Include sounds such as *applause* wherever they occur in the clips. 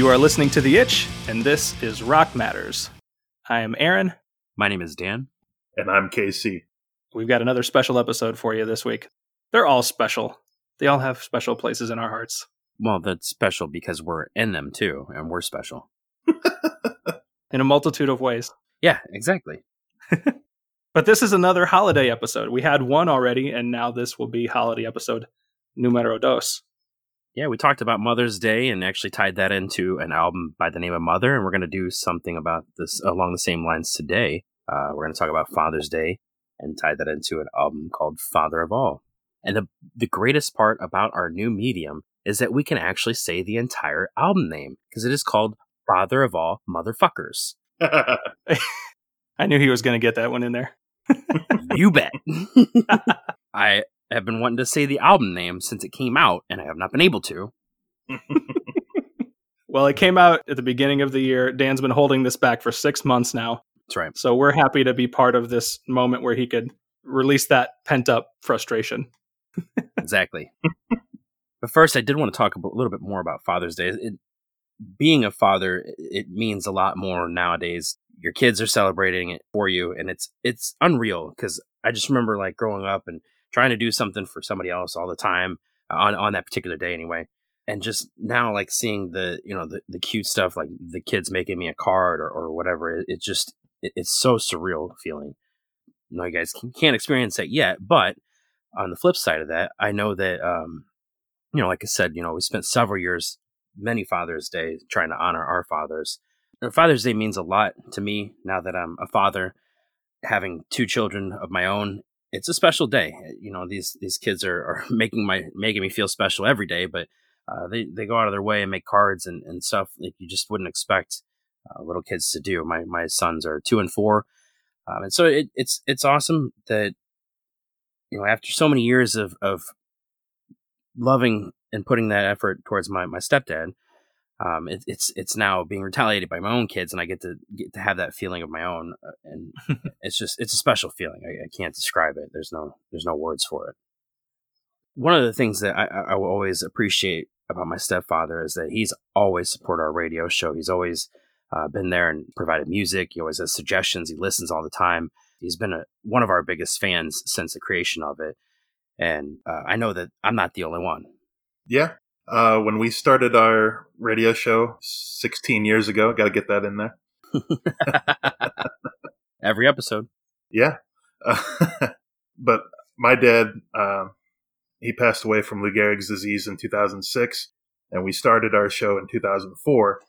You are listening to The Itch, and this is Rock Matters. I am Aaron. My name is Dan. And I'm KC. We've got another special episode for you this week. They're all special. They all have special places in our hearts. Well, that's special because we're in them too, and we're special. *laughs* in a multitude of ways. Yeah, exactly. *laughs* but this is another holiday episode. We had one already, and now this will be holiday episode numero dos. Yeah, we talked about Mother's Day and actually tied that into an album by the name of Mother, and we're going to do something about this along the same lines today. Uh, we're going to talk about Father's Day and tie that into an album called Father of All. And the the greatest part about our new medium is that we can actually say the entire album name because it is called Father of All Motherfuckers. *laughs* *laughs* I knew he was going to get that one in there. you bet. *laughs* I have been wanting to say the album name since it came out, and I have not been able to. *laughs* well, it came out at the beginning of the year. Dan's been holding this back for six months now. That's right. So we're happy to be part of this moment where he could release that pent up frustration. *laughs* exactly. but first, I did want to talk a little bit more about Father's Day. It, being a father, it means a lot more nowadays. Your kids are celebrating it for you, and it's it's unreal because I just remember like growing up and trying to do something for somebody else all the time on on that particular day anyway. And just now like seeing the you know the, the cute stuff like the kids making me a card or, or whatever it, it just it, it's so surreal feeling. No you guys can't experience that yet but on the flip side of that i know that um you know like i said you know we spent several years many father's day trying to honor our fathers. And father's day means a lot to me now that i'm a father having two children of my own it's a special day. You know, these these kids are, are *laughs* making my making me feel special every day, but uh, they they go out of their way and make cards and, and stuff like you just wouldn't expect uh, little kids to do. My my sons are two and four, um, and so it, it's it's awesome that you know after so many years of of loving and putting that effort towards my my stepdad, um, it, it's it's now being retaliated by my own kids, and I get to get to have that feeling of my own, uh, and *laughs* it's just it's a special feeling. I, I, can't describe it. There's no there's no words for it. One of the things that I, I will always appreciate about my stepfather is that he's always supported our radio show. He's always uh, been there and provided music. He always has suggestions. He listens all the time. He's been a, one of our biggest fans since the creation of it, and uh, I know that I'm not the only one. Yeah, uh, when we started our radio show 16 years ago. Got to get that in there. *laughs* Every episode. Yeah. Uh, *laughs* but my dad, uh, he passed away from Lou Gehrig's disease in 2006, and we started our show in 2004.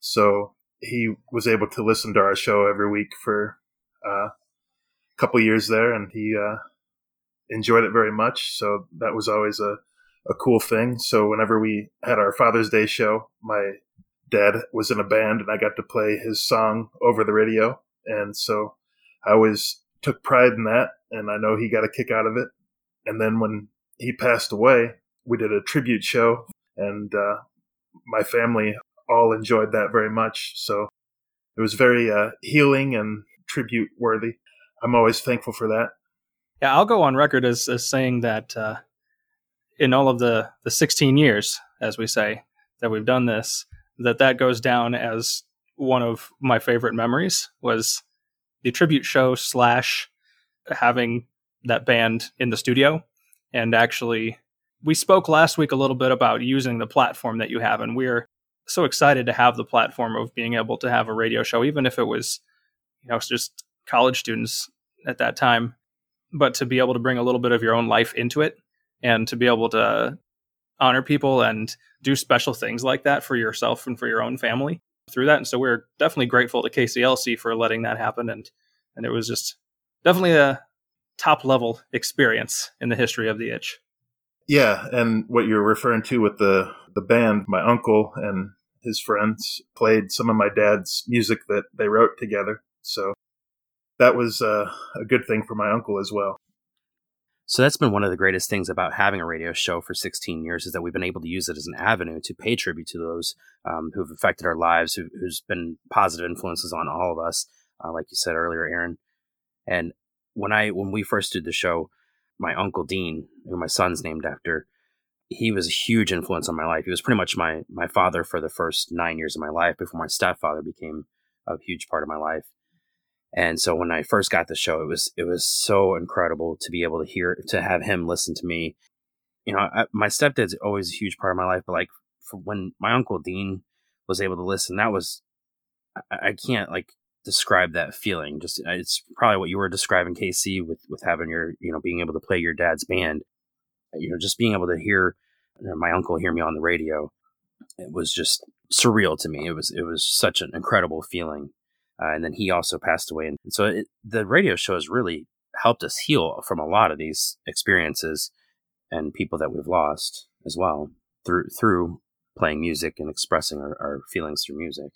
So he was able to listen to our show every week for uh, a couple years there, and he uh, enjoyed it very much. So that was always a a cool thing. So whenever we had our Father's Day show, my dad was in a band and I got to play his song over the radio. And so I always took pride in that and I know he got a kick out of it. And then when he passed away, we did a tribute show and uh, my family all enjoyed that very much. So it was very uh, healing and tribute worthy. I'm always thankful for that. Yeah, I'll go on record as, as saying that uh, in all of the the 16 years, as we say, that we've done this, that that goes down as one of my favorite memories was the tribute show slash having that band in the studio. And actually we spoke last week a little bit about using the platform that you have and we're so excited to have the platform of being able to have a radio show even if it was you know just college students at that time. But to be able to bring a little bit of your own life into it and to be able to honor people and do special things like that for yourself and for your own family through that. And so we're definitely grateful to KCLC for letting that happen. And and it was just definitely a top level experience in the history of the itch. Yeah, and what you're referring to with the the band, my uncle and his friends played some of my dad's music that they wrote together. So that was uh, a good thing for my uncle as well. So that's been one of the greatest things about having a radio show for 16 years is that we've been able to use it as an avenue to pay tribute to those um, who've affected our lives, who, has been positive influences on all of us, uh, like you said earlier, Aaron. And when I when we first did the show, my uncle Dean, who my son's named after, he was a huge influence on my life. He was pretty much my my father for the first nine years of my life before my stepfather became a huge part of my life. And so when I first got the show, it was it was so incredible to be able to hear to have him listen to me. You know, I, my stepdad's always a huge part of my life, but like when my uncle Dean was able to listen, that was I, I can't like describe that feeling. Just uh, it's probably what you were describing, KC, with with having your you know being able to play your dad's band. You know, just being able to hear you know, my uncle hear me on the radio, it was just surreal to me. It was it was such an incredible feeling. Uh, and then he also passed away, and so it, the radio show has really helped us heal from a lot of these experiences and people that we've lost as well through through playing music and expressing our, our feelings through music.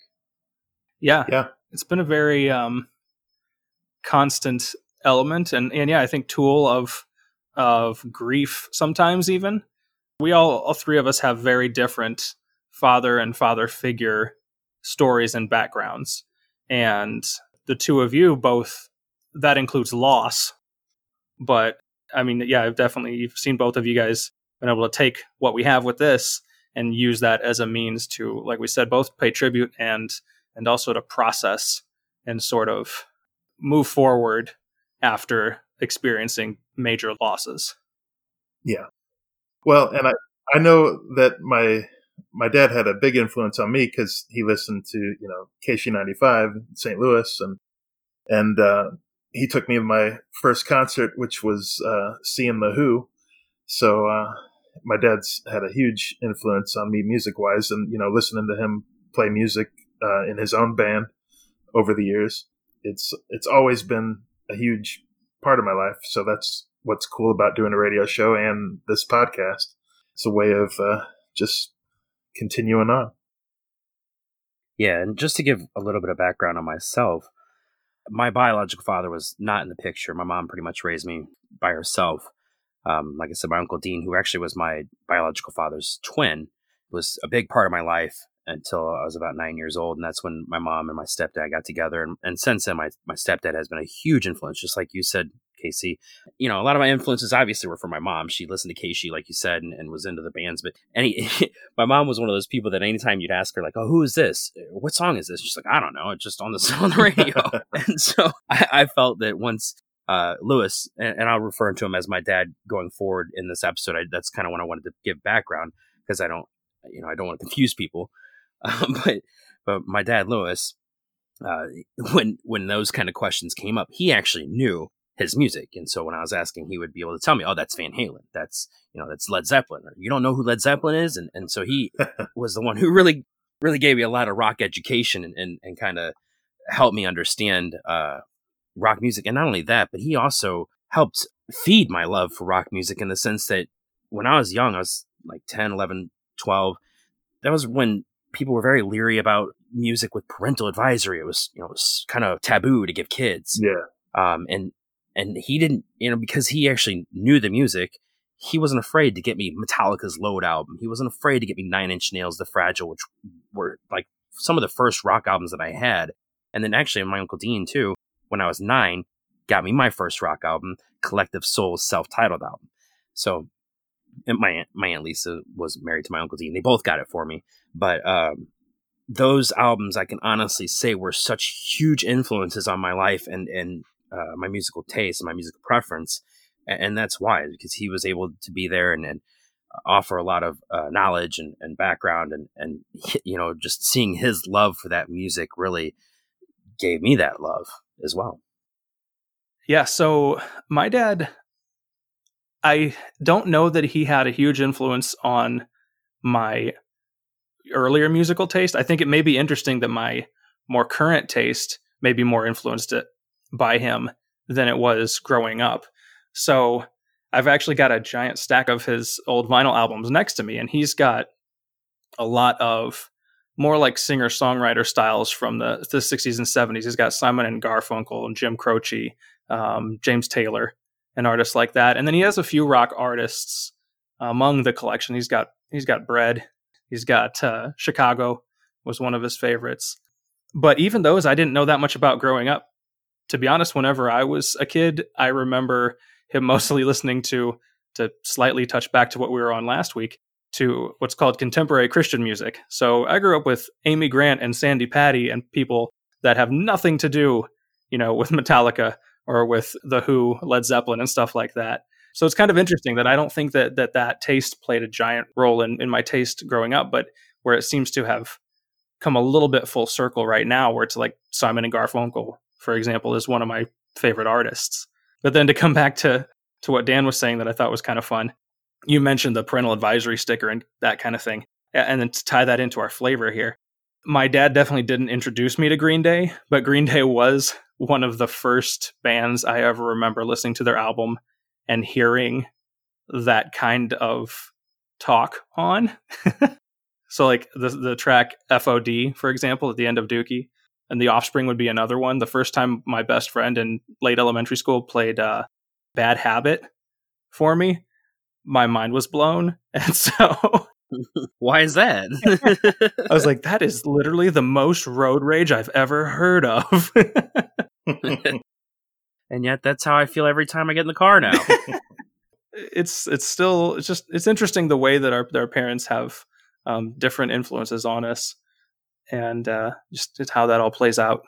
Yeah, Yeah. it's been a very um, constant element, and and yeah, I think tool of of grief sometimes even. We all, all three of us, have very different father and father figure stories and backgrounds, and the two of you both that includes loss, but I mean, yeah, I've definitely you've seen both of you guys been able to take what we have with this and use that as a means to, like we said, both pay tribute and and also to process and sort of move forward after experiencing major losses. Yeah. Well, and I, I know that my my dad had a big influence on me because he listened to you know KSHE ninety five in St. Louis and and uh, he took me to my first concert, which was uh, seeing the Who. So uh, my dad's had a huge influence on me music wise, and you know listening to him play music uh, in his own band over the years, it's it's always been a huge part of my life. So that's what's cool about doing a radio show and this podcast. It's a way of uh, just continuing on. Yeah, and just to give a little bit of background on myself, my biological father was not in the picture. My mom pretty much raised me by herself. Um, like I said, my uncle Dean, who actually was my biological father's twin, was a big part of my life until I was about nine years old. And that's when my mom and my stepdad got together. And, and since then, my, my stepdad has been a huge influence, just like you said, KC. You know, a lot of my influences obviously were from my mom. She listened to KSHE, like you said, and, and was into the bands. But any, *laughs* my mom was one of those people that anytime you'd ask her, like, "Oh, who is this? What song is this?" She's like, "I don't know. It's just on the on the radio." *laughs* and so I, I, felt that once uh, Lewis, and, and, I'll refer to him as my dad going forward in this episode. I, that's kind of when I wanted to give background because I don't, you know, I don't want to confuse people. *laughs* Um, but but my dad Lewis, uh, when when those kind of questions came up, he actually knew his music. And so when I was asking, he would be able to tell me, oh, that's Van Halen. That's, you know, that's Led Zeppelin. Or you don't know who Led Zeppelin is? And, and so he *laughs* was the one who really, really gave me a lot of rock education and, and, and kind of helped me understand uh, rock music. And not only that, but he also helped feed my love for rock music in the sense that when I was young, I was like 10, 11, 12, that was when people were very leery about music with parental advisory. It was, you know, it was kind of taboo to give kids. Yeah. Um, and and he didn't, you know, because he actually knew the music. He wasn't afraid to get me Metallica's Load album. He wasn't afraid to get me Nine Inch Nails, The Fragile, which were like some of the first rock albums that I had. And then actually, my uncle Dean too, when I was nine, got me my first rock album, Collective Soul's self-titled album. So my aunt, my aunt Lisa was married to my uncle Dean. They both got it for me, but um, those albums I can honestly say were such huge influences on my life and and uh, my musical taste and my musical preference, and, and, that's why because he was able to be there and, and offer a lot of uh, knowledge and, and background and and you know just seeing his love for that music really gave me that love as well. Yeah, so my dad I don't know that he had a huge influence on my earlier musical taste. I think it may be interesting that my more current taste may be more influenced it by him than it was growing up. So I've actually got a giant stack of his old vinyl albums next to me, and he's got a lot of more like singer songwriter styles from the, the 60s and 70s. He's got Simon and Garfunkel and Jim Croce, um, James Taylor, and artists like that. And then he has a few rock artists among the collection. He's got he's got Bread, he's got uh, Chicago was one of his favorites. But even those I didn't know that much about growing up to be honest, whenever I was a kid, I remember him *laughs* mostly listening to to slightly touch back to what we were on last week, to what's called contemporary Christian music. So I grew up with Amy Grant and Sandi Patty and people that have nothing to do, you know, *laughs* with Metallica or with The Who, Led Zeppelin, and stuff like that. So it's kind of interesting that I don't think that that, that taste played a giant role in, in my taste growing up, but where it seems to have come a little bit full circle right now, where it's like Simon and Garfunkel, for example, is one of my favorite artists. But then to come back to to what Dan was saying that I thought was kind of fun, you mentioned the parental advisory sticker and that kind of thing, and then to tie that into our flavor here. My dad definitely didn't introduce me to Green Day, but Green Day was one of the first bands I ever remember listening to their album and hearing that kind of talk on. *laughs* so like the the track FOD, for example, at the end of Dookie, and the Offspring would be another one. The first time my best friend in late elementary school played uh, Bad Habit for me, my mind was blown. *laughs* And so *laughs* Why is that? *laughs* I was like, that is literally the most road rage I've ever heard of. and yet that's how I feel every time I get in the car now. it's it's still it's just it's interesting the way that our our parents have um, different influences on us, and uh, just, just how that all plays out.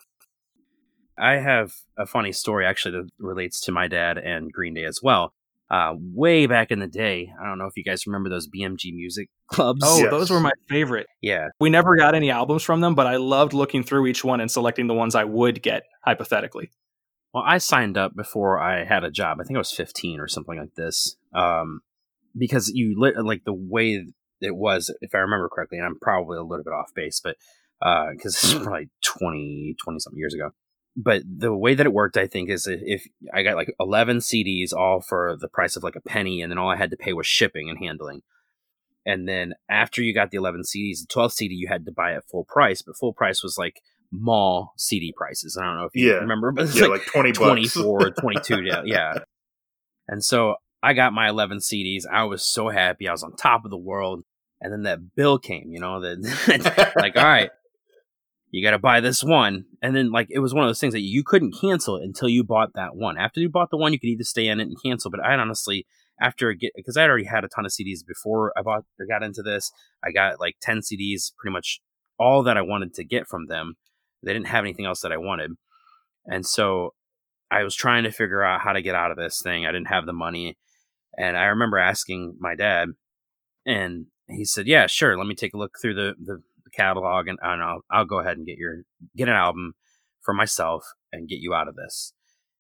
I have a funny story actually that relates to my dad and Green Day as well. Uh, way back in the day, I don't know if you guys remember those BMG music *laughs* clubs. Oh, Yes. those were my favorite. yeah, We never got any albums from them, but I loved looking through each one and selecting the ones I would get hypothetically. Well, I signed up before I had a job. I think I was 15 or something like this. Um, because you lit like the way it was, if I remember correctly, and I'm probably a little bit off base, but Uh, because this is mm. probably 20, 20 something years ago. But the way that it worked, I think, is if I got like 11 CDs all for the price of like a penny, and then all I had to pay was shipping and handling. And then after you got the 11 CDs, the 12th CD you had to buy at full price, but full price was like mall CD prices. I don't know if you Yeah. remember, but it's yeah, like like twenty bucks. 24, *laughs* 22, yeah, yeah. And so I got my 11 CDs. I was so happy. I was on top of the world. And then that bill came, you know, that *laughs* like, all right, you got to buy this one. And then like, it was one of those things that you couldn't cancel it until you bought that one. After you bought the one, you could either stay in it and cancel. But I honestly, after get, because I already had a ton of CDs before I bought or got into this, I got like 10 CDs, pretty much all that I wanted to get from them. They didn't have anything else that I wanted. And so I was trying to figure out how to get out of this thing. I didn't have the money. And I remember asking my dad, and he said, Yeah, sure. Let me take a look through the, the, the catalog and, and I'll, I'll go ahead and get your get an album for myself and get you out of this.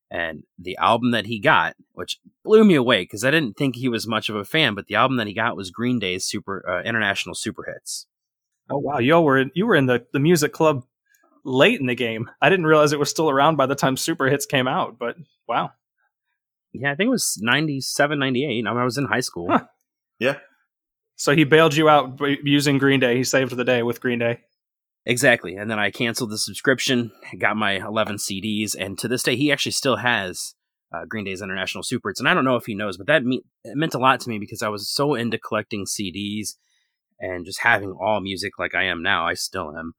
And the album that he got, which blew me away because I didn't think he was much of a fan, but the album that he got was Green Day's Super uh, International Super Hits. Oh wow, you all were in, you were in the, the music club late in the game. I didn't realize it was still around by the time Super Hits came out, but wow. Yeah, I think it was 97, 98. I, mean, I was in high school. Huh. So he bailed you out using Green Day. He saved the day with Green Day. Exactly. And then I canceled the subscription, got my 11 CDs, and to this day, he actually still has uh, Green Day's International Super Hits. And I don't know if he knows, but that me- meant a lot to me because I was so into collecting CDs and just having all music like I am now. I still am.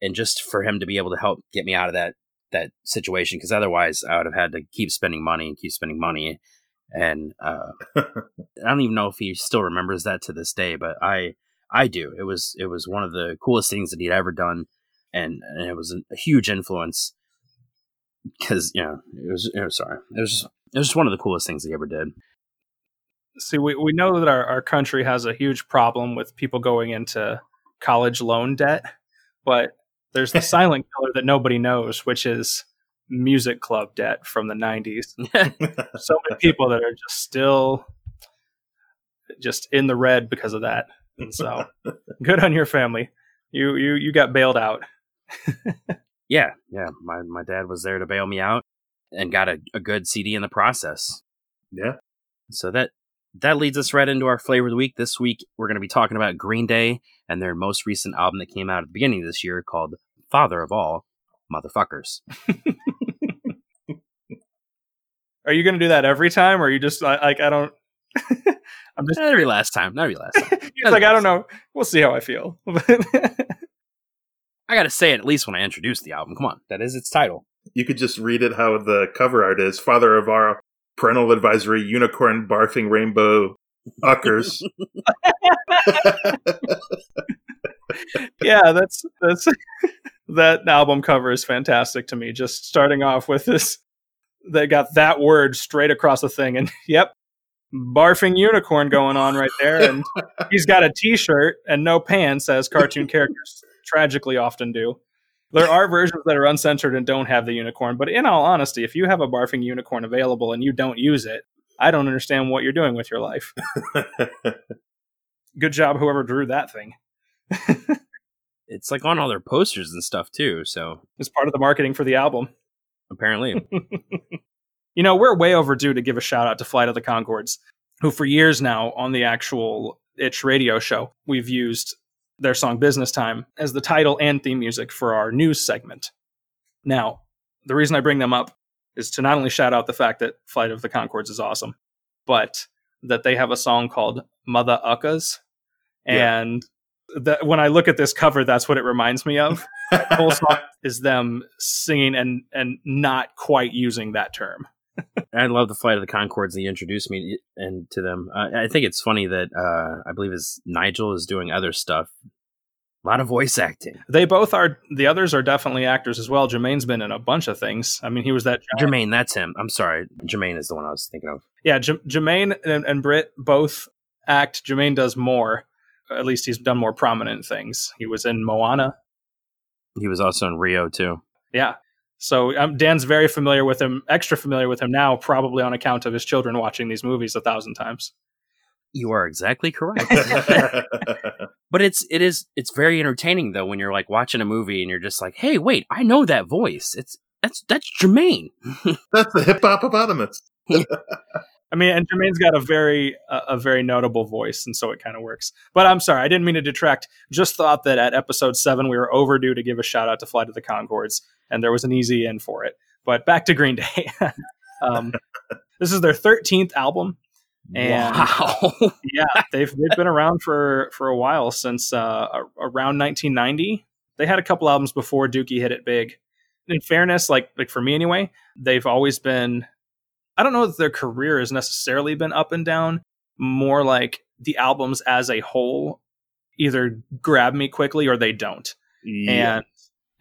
And just for him to be able to help get me out of that that situation, because otherwise I would have had to keep spending money and keep spending money. And uh, *laughs* I don't even know if he still remembers that to this day, but I I do. It was it was one of the coolest things that he'd ever done, and, and it was a huge influence because you know it was. It was sorry, it was just, it was just one of the coolest things he ever did. See, we, we know that our, our country has a huge problem with people going into college loan debt, but there's the *laughs* silent killer that nobody knows, which is music club debt from the 90s. *laughs* So many people that are just still just in the red because of that. And so *laughs* good on your family. You you you got bailed out. yeah, yeah. My my dad was there to bail me out and got a, a good CD in the process. yeah. So that that leads us right into our flavor of the week. This week we're going to be talking about Green Day and their most recent album that came out at the beginning of this year called Father of All Motherfuckers. *laughs* Are you going to do that every time, or are you just uh, like I don't? *laughs* I'm just Not every last time. Not every last time. *laughs* He's like I don't know. We'll see how I feel. *laughs* I got to say it at least when I introduce the album. Come on, that is its title. You could just read it how the cover art is. Father of our parental advisory, unicorn barfing rainbow Uckers. yeah, that's that's that album cover is fantastic to me. Just starting off with this, they got that word straight across the thing, and *laughs* yep, barfing unicorn going on right there, and *laughs* he's got a T-shirt and no pants, as cartoon *laughs* characters tragically often do. There are versions that are uncensored and don't have the unicorn, but in all honesty, if you have a barfing unicorn available and you don't use it, I don't understand what you're doing with your life. Good job, whoever drew that thing. it's like on all their posters and stuff too. So it's part of the marketing for the album. Apparently. *laughs* you know, we're way overdue to give a shout out to Flight of the Conchords, who for years now on the actual Itch radio show, we've used their song Business Time as the title and theme music for our news segment. Now, the reason I bring them up is to not only shout out the fact that Flight of the Conchords is awesome, but that they have a song called Mother Uckas. And that when I look at this cover, that's what it reminds me of. *laughs* the whole song is them singing and and not quite using that term. *laughs* I love the flight of the Conchords. They introduced me and to them. Uh, I think it's funny that uh, I believe is Nigel is doing other stuff. A lot of voice acting. They both are. The others are definitely actors as well. Jemaine's been in a bunch of things. I mean, he was that. Giant. Jemaine, that's him. I'm sorry. Jemaine is the one I was thinking of. Yeah, J- Jemaine and, and Bret both act. Jemaine does more at least he's done more prominent things. He was in Moana. He was also in Rio too. Yeah. So um, Dan's very familiar with him, extra familiar with him now, probably on account of his children watching these movies a thousand times. You are exactly correct. *laughs* *laughs* but it's it is it's very entertaining though when you're like watching a movie and you're just like, hey, wait, I know that voice. It's that's that's Jemaine. *laughs* that's the hip hop I mean, and Jemaine's got a very uh, a very notable voice, and so it kind of works. But I'm sorry, I didn't mean to detract. Just thought that at episode seven we were overdue to give a shout out to Flight of the Conchords, and there was an easy in for it. But back to Green Day. *laughs* um, *laughs* this is their 13th album, and wow. *laughs* yeah, they've they've been around for for a while since uh, around 1990. They had a couple albums before Dookie hit it big. In fairness, like like for me anyway, they've always been I don't know that their career has necessarily been up and down, more like the albums as a whole either grab me quickly or they don't. Yeah. And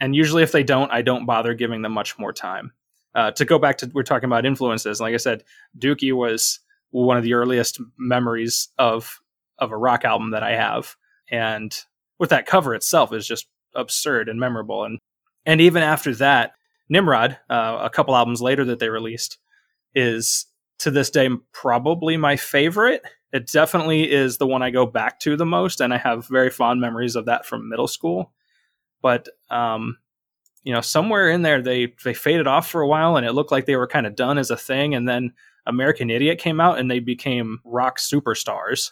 and usually if they don't, I don't bother giving them much more time. Uh, to go back to we're talking about influences, like I said, Dookie was one of the earliest memories of of a rock album that I have, and with that cover itself is just absurd and memorable. And and even after that, Nimrod, uh, a couple albums later that they released, is to this day probably my favorite. It definitely is the one I go back to the most, and I have very fond memories of that from middle school. But um, you know, somewhere in there they they faded off for a while, and it looked like they were kind of done as a thing. And then American Idiot came out, and they became rock superstars.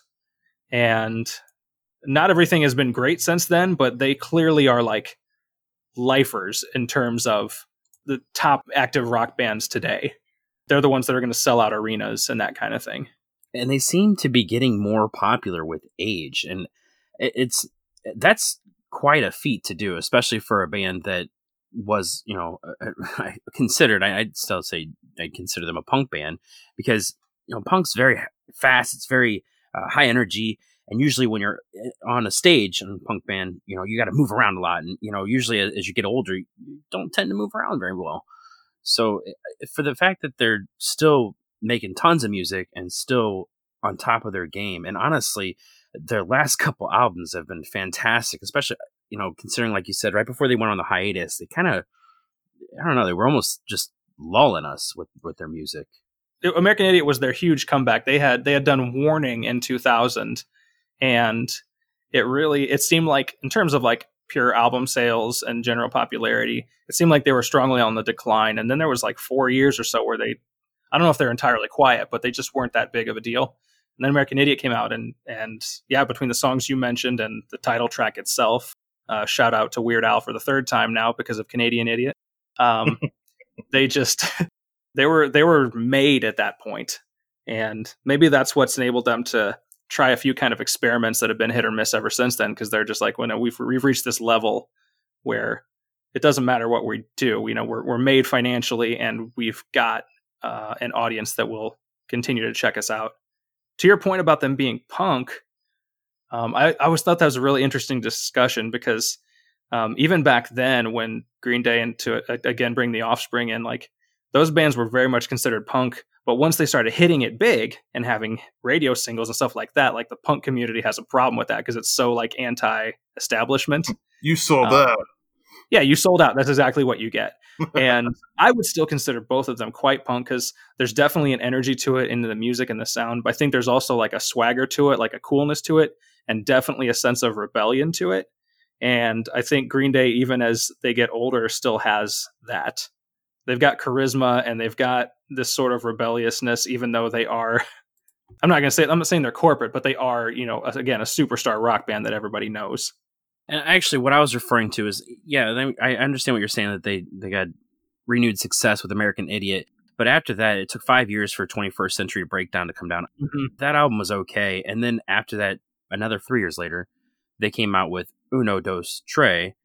And not everything has been great since then, but they clearly are like lifers in terms of the top active rock bands today they're the ones that are going to sell out arenas and that kind of thing. And they seem to be getting more popular with age, and it's that's quite a feat to do, especially for a band that was, you know, *laughs* I considered. I, would still say I consider them a punk band because you know punk's very fast. It's very uh, high energy, and usually when you're eh, on a stage in a punk band, you know, you got to move around a lot, and you know, usually as you get older, you don't tend to move around very well. So for the fact that they're still making tons of music and still on top of their game, and honestly, their last *laughs* couple albums have been fantastic, especially you know considering like you said right before they went on the hiatus, they kind of I don't know they were almost just lulling us with with their music. American Idiot was their huge comeback. They had they had done Warning in 2000, and it really it seemed like in terms of like pure album sales and general popularity, it seemed like they were strongly on the decline. And then there was like four years or so where they, I don't know if they're entirely quiet, but they just weren't that big of a deal. And then American Idiot came out, and and yeah, between the songs you mentioned and the title track itself, uh, shout out to Weird Al for the third time now because of Canadian Idiot. Um, *laughs* they just *laughs* they were they were made at that point, and maybe that's what's enabled them to try a few kind of experiments that have been hit or miss ever since then because they're just like well, no, we've we've reached this level where it doesn't matter what we do you know we're we're made financially and we've got uh, an audience that will continue to check us out to your point about them being punk, um, I, I always thought that was a really interesting discussion because um, even back then, when Green Day and to again bring the Offspring in, like those bands were very much considered punk. But once they started hitting it big and having radio singles and stuff like that, like the punk community has a problem with that because it's so like anti-establishment. You sold um, out. Yeah, you sold out. That's exactly what you get. *laughs* and I would still consider both of them quite punk because there's definitely an energy to it in the music and the sound. But I think there's also like a swagger to it, like a coolness to it, and definitely a sense of rebellion to it. And I think Green Day, even as they get older, still has that. They've got charisma and they've got this sort of rebelliousness, even though they are. *laughs* I'm not going to say I'm not saying they're corporate, but they are, you know, again, a superstar rock band that everybody knows. And actually, what I was referring to is, yeah, I understand what you're saying that they they got renewed success with American Idiot, but after that, it took five years for 21st Century Breakdown to come down. Mm-hmm. That album was okay, and then after that, another three years later, they came out with Uno Dos Tre,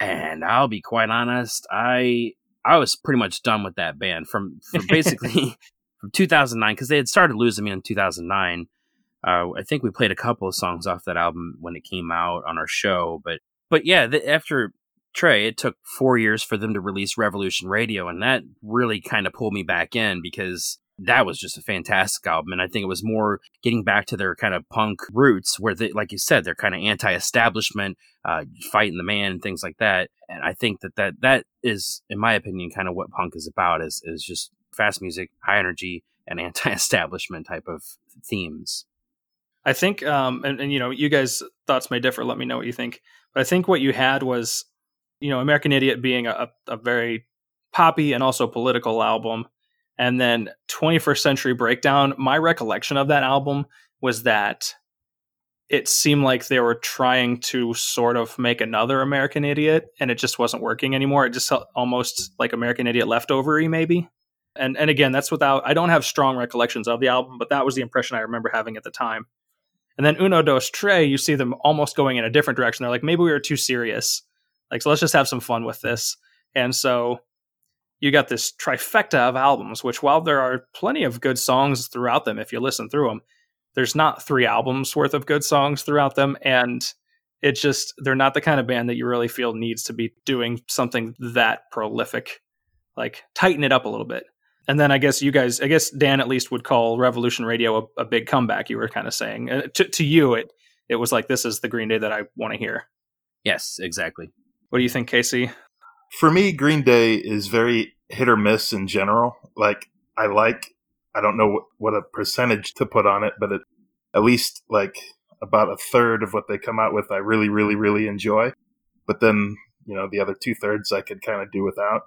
and I'll be quite honest, I I was pretty much done with that band from from *laughs* basically *laughs* from 2009 because they had started losing me in 2009 uh, I think we played a couple of songs off that album when it came out on our show, but but yeah, the, after Tré, it took four years for them to release Revolution Radio, and that really kind of pulled me back in because that was just a fantastic album, and I think it was more getting back to their kind of punk roots, where they, like you said, they're kind of anti-establishment, uh, fighting the man, and things like that. And I think that that that is, in my opinion, kind of what punk is about is is just fast music, high energy, and *laughs* anti-establishment type of themes. I think, um, and, and you know, you guys' thoughts may differ. Let me know what you think. But I think what you had was, you know, American Idiot being a, a very poppy and also political album, and then 21st Century Breakdown. My recollection of that album was that it seemed like they were trying to sort of make another American Idiot, and it just wasn't working anymore. It just felt almost like American Idiot leftovery, maybe. And and again, that's without I don't have strong recollections of the album, but that was the impression I remember having at the time. And then Uno Dos Tre, you see them almost going in a different direction. They're like, maybe we were too serious. Like, so let's just have some fun with this. And so you got this trifecta of albums, which while there are plenty of good songs throughout them, if you listen through them, there's not three albums worth of good songs throughout them. And it's just, they're not the kind of band that you really feel needs to be doing something that prolific. Like, tighten it up a little bit and then I guess you guys, I guess Dan at least would call Revolution Radio a, a big comeback. You were kind of saying uh, to, to you, it it was like this is the Green Day that I want to hear. Yes, exactly. What do you think, KC? For me, Green Day is very hit or miss in general. Like I like, I don't know what, what a percentage to put on it, but it, at least like about a third of what they come out with, I really, really, really enjoy. But then you know the other two thirds I could kind of do without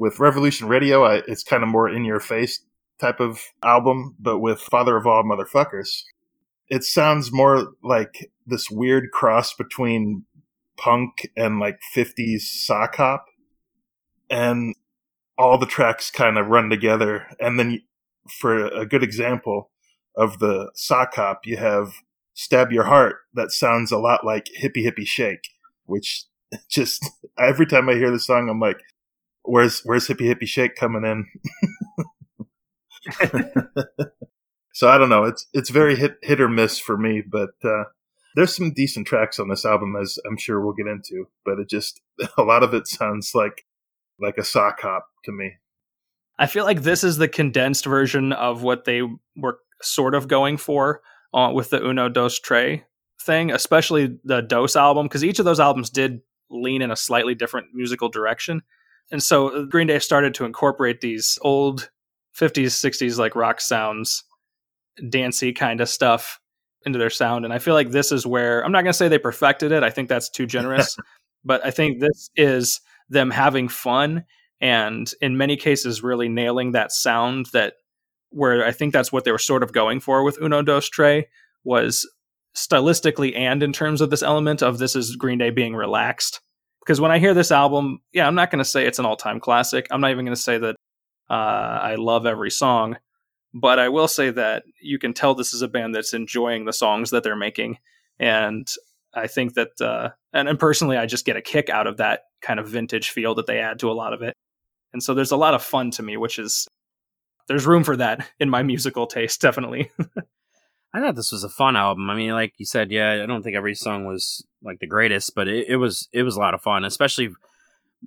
with Revolution Radio, I, it's kind of more in your face type of album, but with Father of All Motherfuckers, it sounds more like this weird cross between punk and like 50s sock hop. And all the tracks kind of run together. And then for a good example of the sock hop, you have Stab Your Heart that sounds a lot like Hippie Hippie Shake, which *laughs* just every time I hear the song, I'm like, where's where's hippie hippie shake coming in? *laughs* so I don't know. It's it's very hit hit or miss for me, but uh, there's some decent tracks on this album, as I'm sure we'll get into. But it just *laughs* a lot of it sounds like like a sock hop to me. I feel like this is the condensed version of what they were sort of going for uh, with the Uno Dos Tre thing, especially the Dos album, because each of those albums did lean in a slightly different musical direction. And so uh, Green Day started to incorporate these old 50s, 60s like rock sounds, dancey kind of stuff into their sound. And I feel like this is where I'm not going to say they perfected it. I think that's too generous. *laughs* but I think this is them having fun and in many cases really nailing that sound that where I think that's what they were sort of going for with Uno Dos Tre was stylistically and in terms of this element of this is Green Day being relaxed because when I hear this album, yeah, I'm not going to say it's an all time classic. I'm not even going to say that uh, I love every song, but I will say that you can tell this is a band that's enjoying the songs that they're making. And I think that, uh, and, and personally, I just get a kick out of that kind of vintage feel that they add to a lot of it. And so there's a lot of fun to me, which is, there's room for that in my musical taste, definitely. *laughs* I thought this was a fun album. I mean, like you said, yeah, I don't think every song was like the greatest, but it, it was it was a lot of fun. Especially,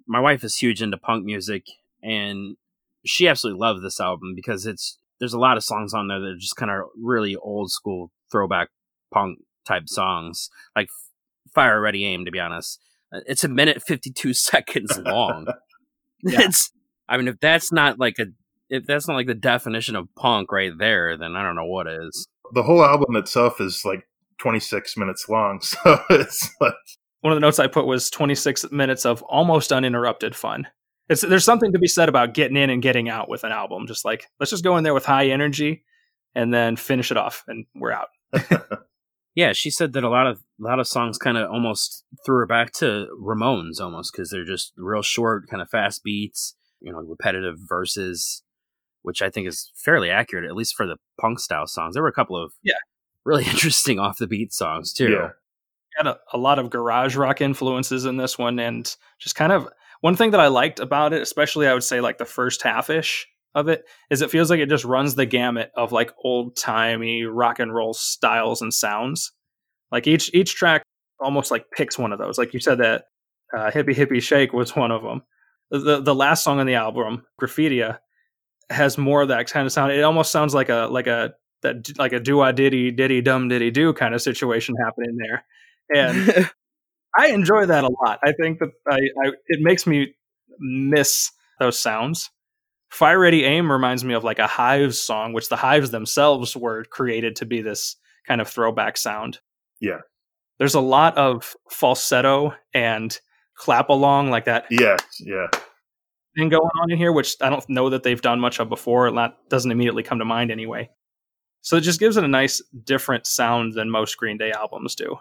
my wife is huge into punk music, and she absolutely loved this album because it's there's a lot of songs on there that are just kind of really old school throwback punk type songs, like Fire Ready Aim. To be honest, uh, it's a minute fifty two *laughs* seconds long. *laughs* yeah. It's I mean, if that's not like a if that's not like the definition of punk right there, then I don't know what is. The whole album itself is like 26 minutes long, *laughs* so it's like one of the notes I put was 26 minutes of almost uninterrupted fun. It's there's something to be said about getting in and getting out with an album. Just like let's just go in there with high energy and then finish it off, and we're out. Yeah, she said that a lot of a lot of songs kind of almost threw her back to Ramones almost because they're just real short, kind of fast beats, you know, repetitive verses which I think is fairly accurate, at least for the punk style songs. There were a couple of yeah really *laughs* interesting off the beat songs too. Yeah. Had a, a, lot of garage rock influences in this one, and just kind of one thing that I liked about it, especially I would say like the first half ish of it, is it feels like it just runs the gamut of like old timey rock and roll styles and sounds. Like each each track almost like picks one of those. Like you said that uh, hippie hippie shake was one of them. The the last song on the album, Graffitia, has more of that kind of sound. It almost sounds like a like a that like a do I diddy diddy dum diddy do kind of situation happening there, and *laughs* I enjoy that a lot. I think that I, I it makes me miss those sounds. Fire Ready Aim reminds me of like a Hives song, which the Hives themselves were created to be this kind of throwback sound. Yeah. There's a lot of falsetto and clap along like that. Yeah, yeah thing going on in here, which I don't know that they've done much of before. That doesn't immediately come to mind anyway. So it just gives it a nice, different sound than most Green Day albums do.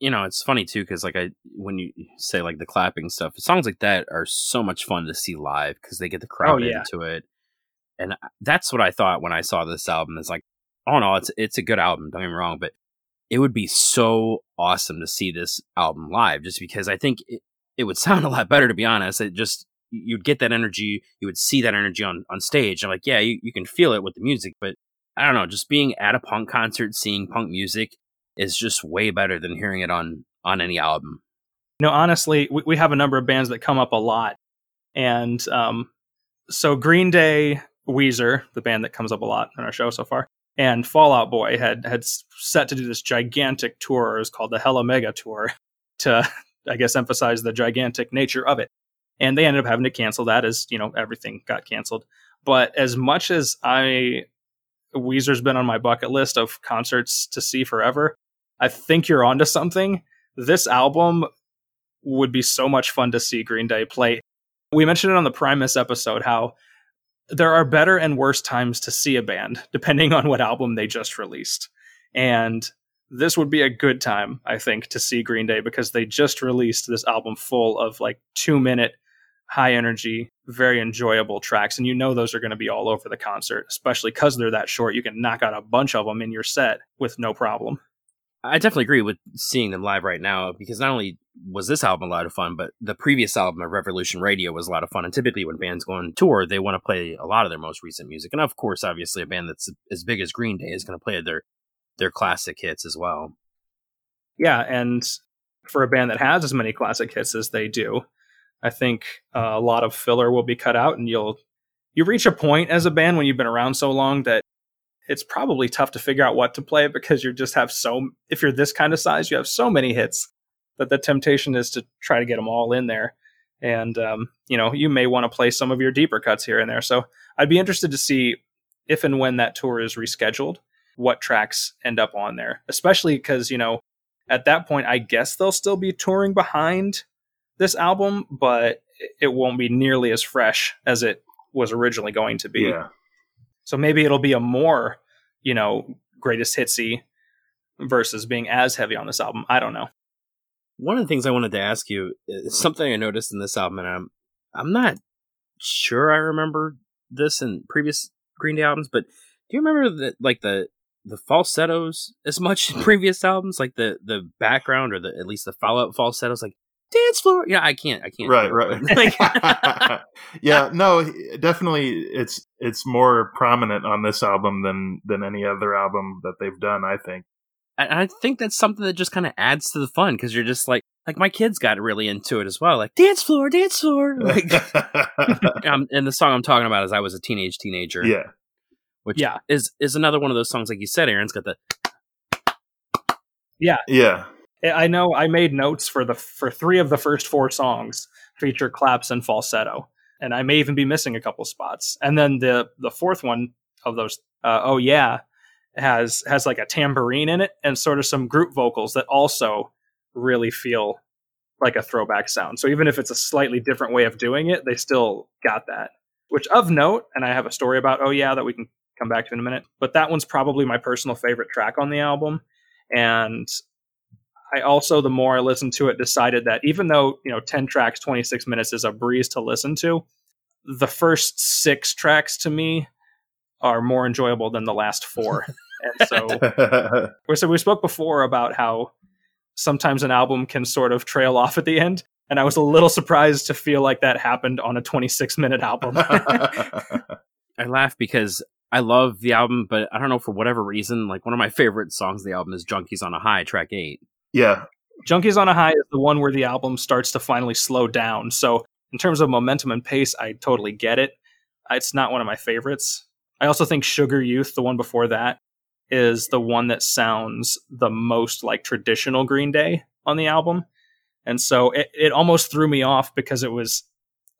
You know, it's funny too because like I when you say like the clapping stuff, songs like that are so much fun to see live because they get the crowd oh, yeah. into it, and that's what I thought when I saw this album. Is like, oh no, it's it's a good album. Don't get me wrong, but it would be so awesome to see this album live, just because I think it, it would *laughs* sound a lot better. To be honest, it just you'd get that energy, you would see that energy on, on stage. I'm like, yeah, you, you can feel it with the music, but I don't know, just being at a punk concert, seeing punk music is just way better than hearing it on on any album. Know, honestly, we, we have a number of bands that come up a lot. And um, so Green Day, Weezer, the band that comes up a lot in our show so far, and Fall Out Boy had had set to do this gigantic tour. It was called the Hella Mega Tour *laughs* to, I guess, emphasize the gigantic nature of it and they ended up having to cancel that as you know everything got canceled. But as much as I Weezer's been on my bucket list of concerts to see forever, I think you're onto something. This album would be so much fun to see Green Day play. We mentioned it on the Primus episode how there are better and worse times to see a band depending on what album they just released. And this would be a good time, I think, to see Green Day because they just released this album full of like two minute high energy, very enjoyable tracks. And you know those are going to be all over the concert, especially because they're that short. You can knock out a bunch of them in your set with no problem. I definitely agree with seeing them live right now because not only was this album a lot of fun, but the previous album of Revolution Radio was a lot of fun. And typically, when bands go on tour, they want to play a lot of their most recent music. And of course, obviously, a band that's as big as Green Day is going to play their their classic hits as well. Yeah, and for a band that has as many classic hits as they do, I think uh, a lot of filler will be cut out, and you'll you reach a point as a band when you've been around so long that it's probably tough to figure out what to play because you just have so if you're this kind of size, you have so many hits that the temptation is to try to get them all in there. And um, you know, you may want to play some of your deeper cuts here and there. So I'd be interested to see if and when that tour is rescheduled, what tracks end up on there. Especially because you know, at that point, I guess they'll still be touring behind this album, but it won't be nearly as fresh as it was originally going to be. Yeah. So maybe it'll be a more, you know, greatest hitsy versus being as heavy on this album. I don't know. One of the things I wanted to ask you is something I noticed in this album, and I'm I'm not sure I remember this in previous Green Day albums, but do you remember that like the the falsettos as much in *laughs* previous albums, like the the background or the at least the follow up falsettos? Like dance floor. Yeah, I can't. I can't. right it, right like- *laughs* yeah no definitely it's it's more prominent on this album than than any other album that they've done i think and I think that's something that just kind of adds to the fun because you're just like, like my kids got really into it as well. Like dance floor, dance floor. *laughs* Like, *laughs* um, and the song I'm talking about is "I Was a Teenage Teenager." yeah which Yeah. is is another one of those songs, like you said, Aaron's got the Yeah. yeah I know I made notes for the for three of the first four songs feature claps and falsetto, and I may even be missing a couple spots. And then the the fourth one of those, uh, oh yeah, has has like a tambourine in it and sort of some group vocals that also really feel like a throwback sound. So even if it's a slightly different way of doing it, they still got that. Which of note, and I have a story about oh yeah that we can come back to in a minute, but that one's probably my personal favorite track on the album. And I also, the more I listened to it, decided that even though, you know, 10 tracks, 26 minutes is a breeze to listen to, the first six tracks to me are more enjoyable than the last four. *laughs* and so, so we spoke before about how sometimes an album can sort of trail off at the end. And I was a little surprised to feel like that happened on a 26 minute album. *laughs* I laugh because I love the album, but I don't know for whatever reason, like one of my favorite songs of the album is Junkies on a High, track eight. Yeah Junkies on a High is the one where the album starts to finally slow down. So, in terms of momentum and pace, I totally get it. It's not one of my favorites. I also think Sugar Youth, the one before that, is the one that sounds the most like traditional Green Day on the album. And so it, it almost threw me off because it was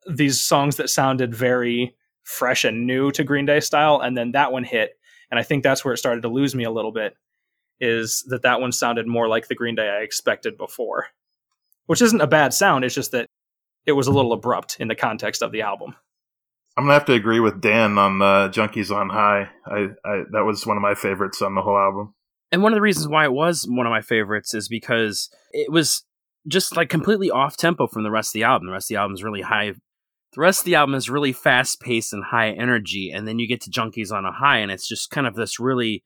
these songs that sounded very fresh and new to Green Day style. And then that one hit. And I think that's where it started to lose me a little bit is that that one sounded more like the Green Day I expected before, which isn't a bad sound. It's just that it was a little abrupt in the context of the album. i'm gonna have to agree with dan on uh, junkies on high I, I that was one of my favorites on the whole album And one of the reasons why it was one of my favorites is because it was just like completely off tempo from the rest of the album. The rest of the album is really high. The rest of the album is really fast paced and high energy. And then you get to Junkies on a High, and it's just kind of this really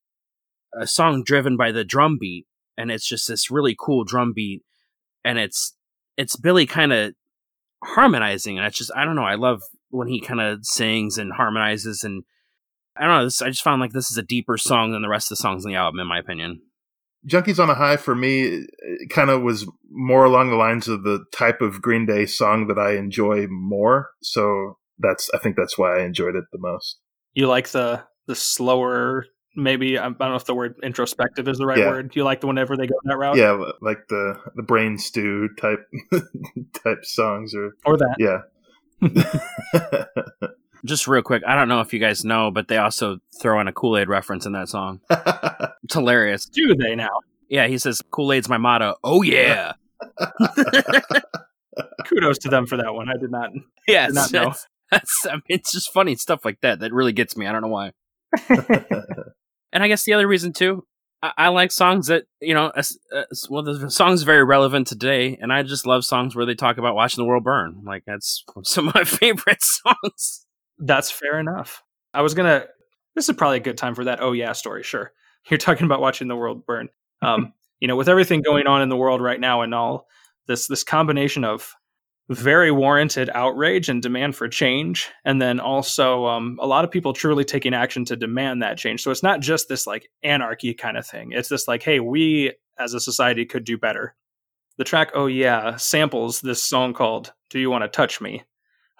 a song driven by the drum beat. And it's just this really cool drum beat. And it's it's Billy kind of harmonizing. And it's just, I don't know, I love when he kind of sings and harmonizes. And I don't know, this, I just found like this is a deeper song than the rest of the songs in the album, in my opinion. Junkies on a High for me kind of was more along the lines of the type of Green Day song that I enjoy more. So that's I think that's why I enjoyed it the most. You like the the slower, maybe I don't know if the word introspective is the right Yeah. word. Do you like the whenever they go that route, Yeah, like the the brain stew type *laughs* type songs or or that. yeah. *laughs* *laughs* Just real quick, I don't know if you guys know, but they also throw in a Kool Aid reference in that song. It's hilarious. Do they now? Yeah, he says Kool Aid's my motto. Oh yeah, Kudos to them for that one. I did not. yeah. Did not know. That's, that's, I mean, it's just funny stuff like that that really gets me. I don't know why. And I guess the other reason too, I, I like songs that you know. As, as, well, the song's very relevant today, and I just love songs where they talk about watching the world burn. Like that's *laughs* some of my favorite *laughs* songs. That's fair enough. I was gonna. This is probably a good time for that. Oh yeah, story. Sure, *laughs* you're talking about watching the world burn. Um, you know, with everything going on in the world right now, and all this this combination of very warranted outrage and demand for change, and then also um, a lot of people truly taking action to demand that change. So it's not just this like anarchy kind of thing. It's this like, hey, we as a society could do better. The track "Oh Yeah" samples this song called "Do You Want to Touch Me,"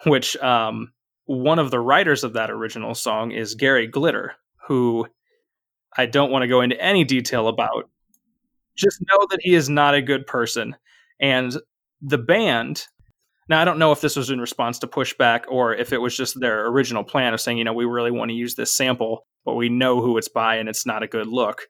which um, one of the writers of that original song is Gary Glitter, who I don't want to go into any detail about. Just know that he is not a good person. And the band, now I don't know if this was in response to pushback or if it was just their original plan of saying, you know, we really want to use this sample, but we know who it's by and it's not a good look.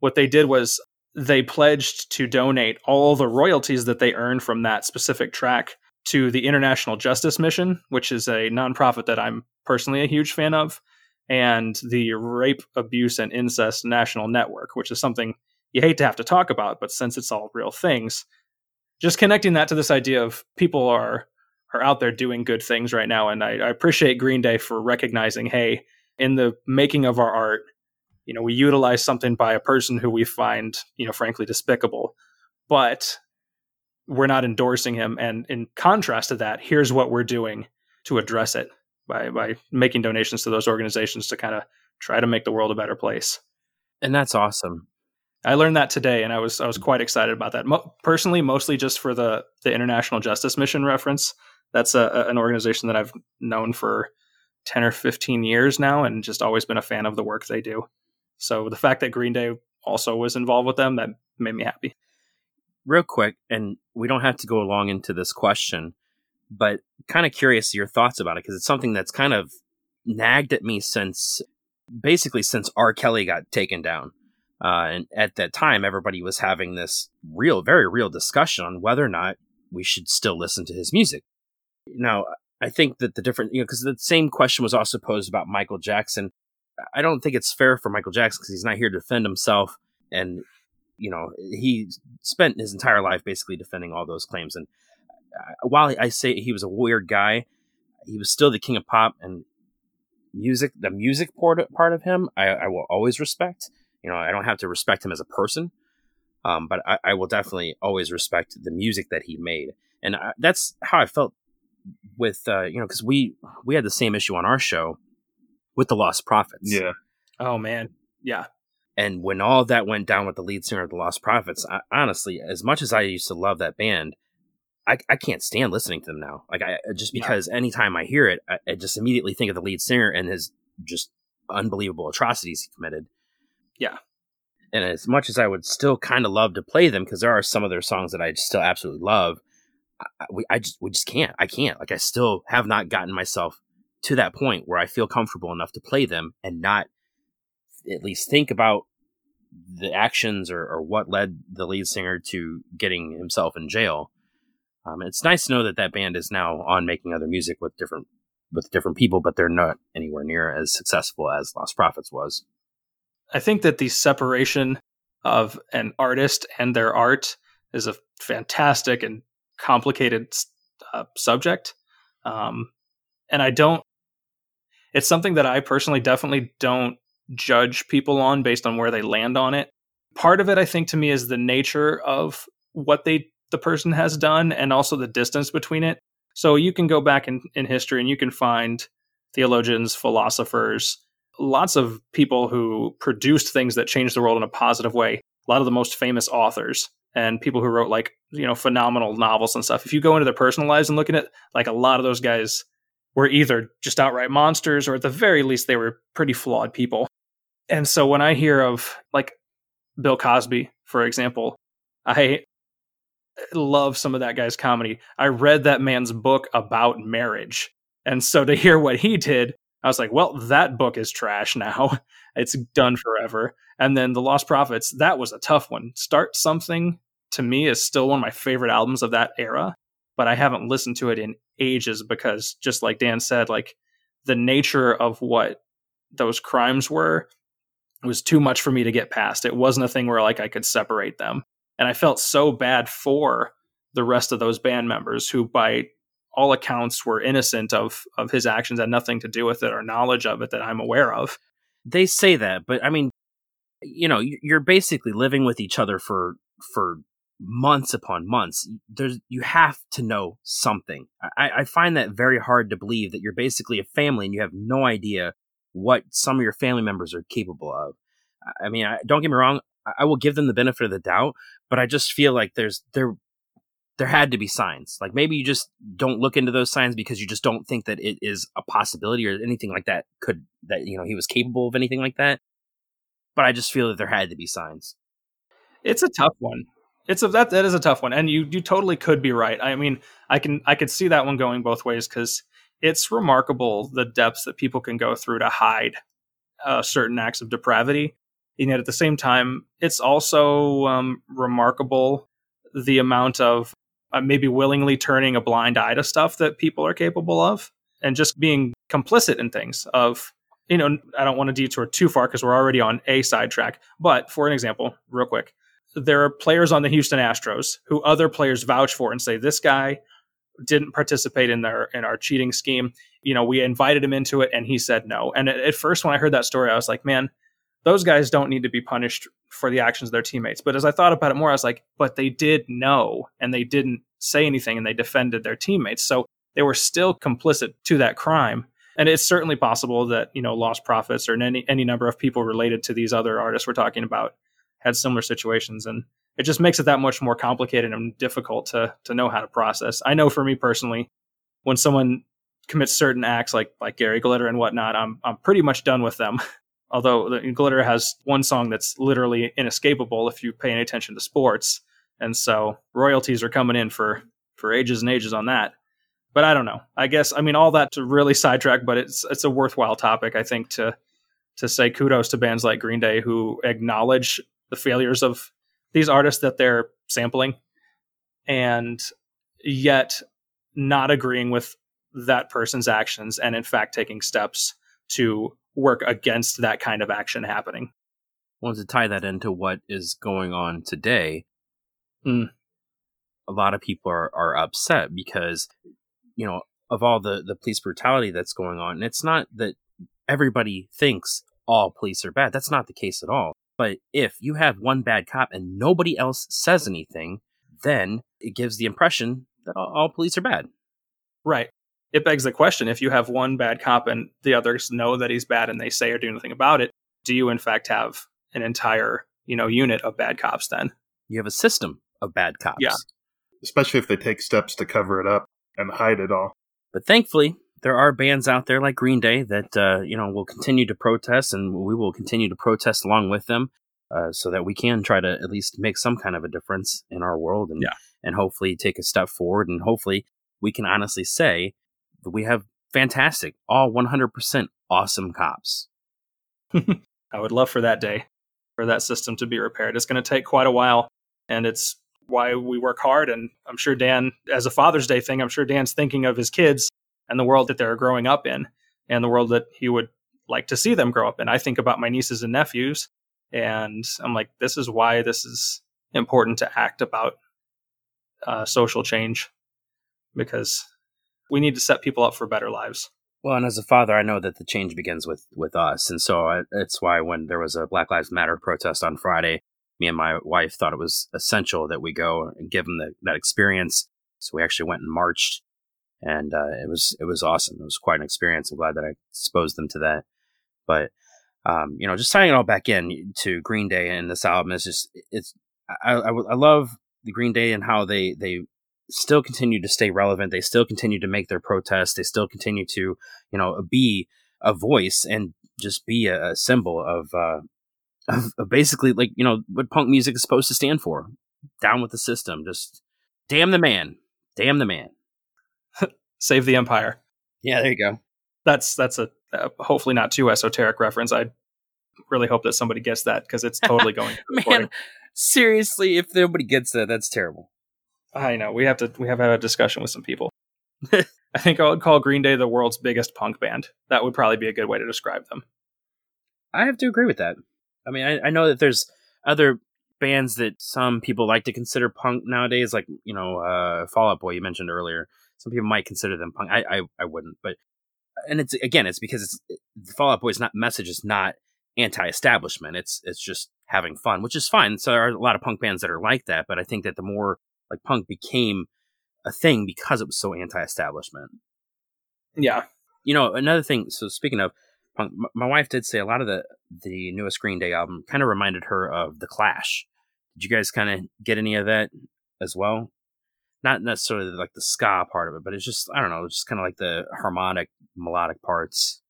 What they did was they pledged to donate all the royalties that they earned from that specific track to the International Justice Mission, which is a nonprofit that I'm personally a huge fan of, and the Rape, Abuse, and Incest National Network, which is something you hate to have to talk about, but since it's all real things, just connecting that to this idea of people are are out there doing good things right now, and I, I appreciate Green Day for recognizing, hey, in the making of our art, you know, we utilize something by a person who we find, you know, frankly despicable, but we're not endorsing him. And in contrast to that, here's what we're doing to address it by by making donations to those organizations to kind of try to make the world a better place. And that's awesome. I learned that today, and I was I was quite excited about that. Mo- personally, mostly just for the the International Justice Mission reference. That's a, a, an organization that I've known for ten or fifteen years now, and just always been a fan of the work they do. So the fact that Green Day also was involved with them that made me happy. Real quick, and we don't have to go along into this question, but kind of curious your thoughts about it because it's something that's kind of nagged at me since basically since R. Kelly got taken down. Uh, and at that time, everybody was having this real, very real discussion on whether or not we should still listen to his music. Now, I think that the different, you know, because the same question was also posed about Michael Jackson. I don't think it's fair for Michael Jackson because he's not here to defend himself. And, you know, he spent his entire life basically defending all those claims. And uh, while I say he was a weird guy, he was still the king of pop and music. The music part part of him, I, I will always respect. You know, I don't have to respect him as a person, um, but I, I, will definitely always respect the music that he made, and I, that's how I felt with uh, you know because we we had the same issue on our show with the Lostprophets. Yeah. Oh man. Yeah. And when all that went down with the lead singer of the Lostprophets, I, honestly, as much as I used to love that band, I, I can't stand listening to them now. Like I just because yeah. anytime I hear it, I, I, just immediately think of the lead singer and his just unbelievable atrocities he committed. Yeah. And as much as I would still kind of love to play them, because there are some of their songs that I still absolutely love, I, we, I just we just can't. I can't. Like I still have not gotten myself to that point where I feel comfortable enough to play them and not at least think about the actions or, or what led the lead singer to getting himself in jail um, it's nice to know that that band is now on making other music with different with different people, but they're not anywhere near as successful as Lostprophets was. I think that the separation of an artist and their art is a fantastic and complicated uh, subject, um, and I don't. It's something that I personally definitely don't judge people on based on where they land on it. Part of it, I think, to me, is the nature of what they the person has done and also the distance between it. So you can go back in, in history and you can find theologians, philosophers, lots of people who produced things that changed the world in a positive way. A lot of the most famous authors and people who wrote like, you know, phenomenal novels and stuff. If you go into their personal lives and look at it, like a lot of those guys were either just outright monsters or at the very least they were pretty flawed people. And so when I hear of like Bill Cosby, for example, I love some of that guy's comedy. I read that man's book about marriage. And so to hear what he did, I was like, well, that book is trash now. *laughs* it's done forever. And then The Lostprophets, that was a tough one. Start Something to me is still one of my favorite albums of that era, but I haven't listened to it in ages because just like Dan said, like the nature of what those crimes were was too much for me to get past. It wasn't a thing where like I could separate them. And I felt so bad for the rest of those band members who, by all accounts, were innocent of of his actions, had nothing to do with it or knowledge of it that I'm aware of. They say that, but I mean, you know, you're basically living with each other for for months upon months. There's you have to know something. I, I find that very hard to believe that you're basically a family and you have no idea what some of your family members are capable of. I mean, I, don't get me wrong. I will give them the benefit of the doubt, but I just feel like there's there there had to be signs. Like maybe you just don't look into those signs because you just don't think that it is a possibility or anything like that could that you know he was capable of anything like that. But I just feel that there had to be signs. It's a tough one. It's a that that is a tough one, and you you totally could be right. I mean, I can I could see that one going both ways because it's remarkable the depths that people can go through to hide uh, certain acts of depravity and yet at the same time, it's also um, remarkable the amount of uh, maybe willingly turning a blind eye to stuff that people are capable of and just being complicit in things of you know i don't want to detour too far because we're already on a sidetrack but for an example real quick there are players on the houston astros who other players vouch for and say this guy didn't participate in their in our cheating scheme. You know we invited him into it and he said no. And at, at first when i heard that story i was like man those guys don't need to be punished for the actions of their teammates. But as I thought about it more, I was like, but they did know and they didn't say anything and they defended their teammates. So they were still complicit to that crime. And it's certainly possible that, you know, Lostprophets or any any number of people related to these other artists we're talking about had similar situations. And it just makes it that much more complicated and difficult to to know how to process. I know for me personally, when someone commits certain acts like like Gary Glitter and whatnot, I'm I'm pretty much done with them. *laughs* Although the, Glitter has one song that's literally inescapable if you pay any attention to sports, and so royalties are coming in for for ages and ages on that. But I don't know. I guess I mean all that to really sidetrack, but it's it's a worthwhile topic. I think to to say kudos to bands like Green Day who acknowledge the failures of these artists that they're sampling, and yet not agreeing with that person's actions, and in fact taking steps to work against that kind of action happening. Well, to tie that into what is going on today, mm. a lot of people are, are upset because, you know, of all the, the police brutality that's going on. And it's not that everybody thinks all police are bad. That's not the case at all. But if you have one bad cop and nobody else says anything, then it gives the impression that all, all police are bad. Right it begs the question if you have one bad cop and the others know that he's bad and they say or do nothing about it, do you in fact have an entire, you know, unit of bad cops then? You have a system of bad cops. Yeah. Especially if they take steps to cover it up and hide it all. But thankfully, there are bands out there like Green Day that uh, you know will continue to protest, and we will continue to protest along with them, uh, so that we can try to at least make some kind of a difference in our world, and yeah. and hopefully take a step forward, and hopefully we can honestly say we have fantastic, all 100% awesome cops. *laughs* I would love for that day, for that system to be repaired. It's going to take quite a while, and it's why we work hard. And I'm sure Dan, as a Father's Day thing, I'm sure Dan's thinking of his kids and the world that they're growing up in and the world that he would like to see them grow up in. I think about my nieces and nephews, and I'm like, this is why this is important to act about uh, social change because we need to set people up for better lives. Well, and as a father, I know that the change begins with with us, and so I, it's why when there was a Black Lives Matter protest on Friday, me and my wife thought it was essential that we go and give them the, that experience. So we actually went and marched, and uh, it was it was awesome. It was quite an experience. I'm glad that I exposed them to that. But um, you know, just tying it all back in to Green Day and this album is just it's I, I, I love the Green Day and how they they still continue to stay relevant. They still continue to make their protests. They still continue to, you know, be a voice and just be a, a symbol of, uh, *laughs* of, of basically like you know what punk music is supposed to stand for. Down with the system. Just damn the man. Damn the man. *laughs* Save the empire. Yeah, there you go. That's that's a uh, hopefully not too esoteric reference. I really hope that somebody gets that because it's totally going. *laughs* man, seriously, if nobody gets that, that's terrible. I know we have to we have had a discussion with some people. *laughs* I think I would call Green Day the world's biggest punk band. That would probably be a good way to describe them. I have to agree with that. I mean, I, I know that there's other bands that some people like to consider punk nowadays, like you know, uh, Fall Out Boy you mentioned earlier. Some people might consider them punk. I I, I wouldn't, but and it's again, it's because it's the Fall Out Boy's not message is not anti-establishment. It's it's just having fun, which is fine. So there are a lot of punk bands that are like that, but I think that the more like punk became a thing because it was so anti-establishment. Yeah. You know, another thing. So speaking of punk, my wife did say a lot of the the newest Green Day album kind of reminded her of the Clash. Did you guys kind of get any of that as well? Not necessarily like the ska part of it, but it's just I don't know, it's just kind of like the harmonic, melodic parts.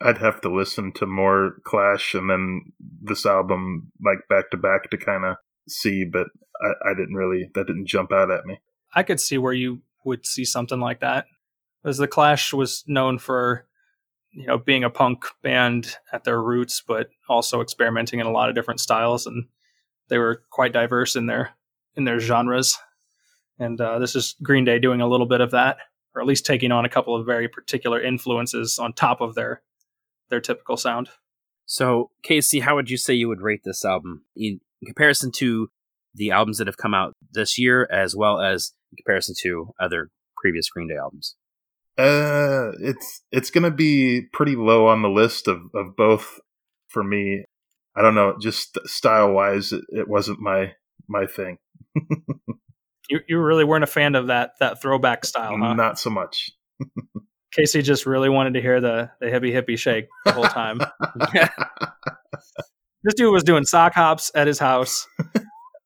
I'd have to listen to more Clash and then this album like back to back to kind of see, but I, I didn't really that didn't jump out at me. I could see where you would see something like that, as the Clash was known for you know being a punk band at their roots, but also experimenting in a lot of different styles, and they were quite diverse in their in their genres. And uh, this is Green Day doing a little bit of that, or at least taking on a couple of very particular influences on top of their their typical sound. So, Casey, how would you say you would rate this album in comparison to the albums that have come out this year, as well as in comparison to other previous Green Day albums? Uh, it's it's gonna be pretty low on the list of of both for me. I don't know, just style wise, it, it wasn't my my thing. *laughs* you you really weren't a fan of that that throwback style, huh? Not so much. *laughs* Casey just really wanted to hear the the hippie hippie shake the whole time. *laughs* this dude was doing sock hops at his house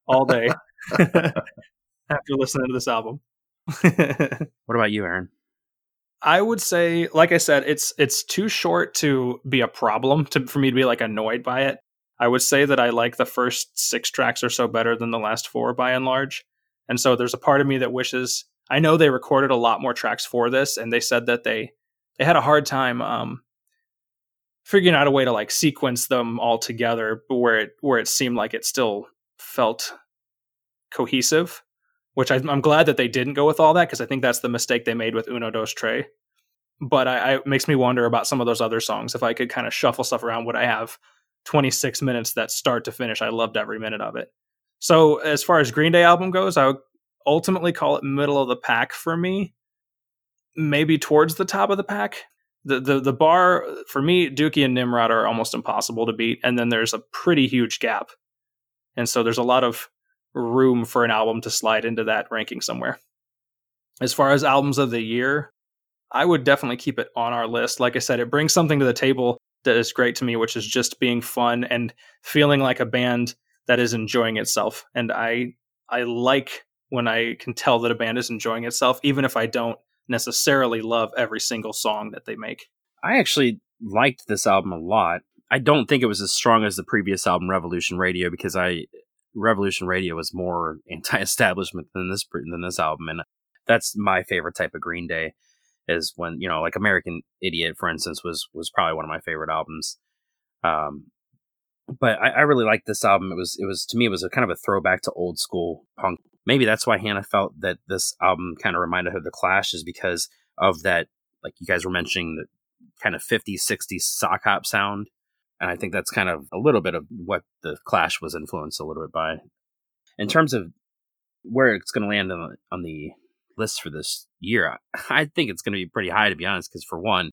all day *laughs* after listening to this album. *laughs* what about you, Aaron? I would say, like I said, it's it's too short to be a problem to for me to be like annoyed by it. I would say that I like the first six tracks or so better than the last four by and large. And so there's a part of me that wishes I know they recorded a lot more tracks for this, and they said that they they had a hard time um, figuring out a way to like sequence them all together, where it where it seemed like it still felt cohesive which I, am glad that they didn't go with all that because I think that's the mistake they made with Uno Dos Tres. But I, I, it makes me wonder about some of those other songs. If I could kind of shuffle stuff around, would I have 26 minutes that start to finish? I loved every minute of it. So as far as Green Day album goes, I would ultimately call it middle of the pack for me. Maybe towards the top of the pack. The the the bar for me, Dookie and Nimrod are almost impossible to beat, and then there's a pretty huge gap. And so there's a lot of room for an album to slide into that ranking somewhere. As far as albums of the year, I would definitely keep it on our list. Like I said, it brings something to the table that is great to me, which is just being fun and feeling like a band that is enjoying itself. And I I like when I can tell that a band is enjoying itself, even if I don't necessarily love every single song that they make. I actually liked this album a lot. I don't think it was as strong as the previous album, Revolution Radio, because I Revolution Radio was more *laughs* anti-establishment than this than this album, and that's my favorite type of Green Day. Is when you know, like American Idiot, for instance, was was probably one of my favorite albums. Um, but I, I really liked this album. It was it was to me it was a kind of a throwback to old school punk. Maybe that's why Hannah felt that this album kind of reminded her of the Clash, is because of that. Like you guys were mentioning, the kind of 50s, 60s sock hop sound and I think that's kind of a little bit of what the Clash was influenced a little bit by. In terms of where it's going to land on the, on the list for this year, I think it's going to be pretty high, to be honest, because for one,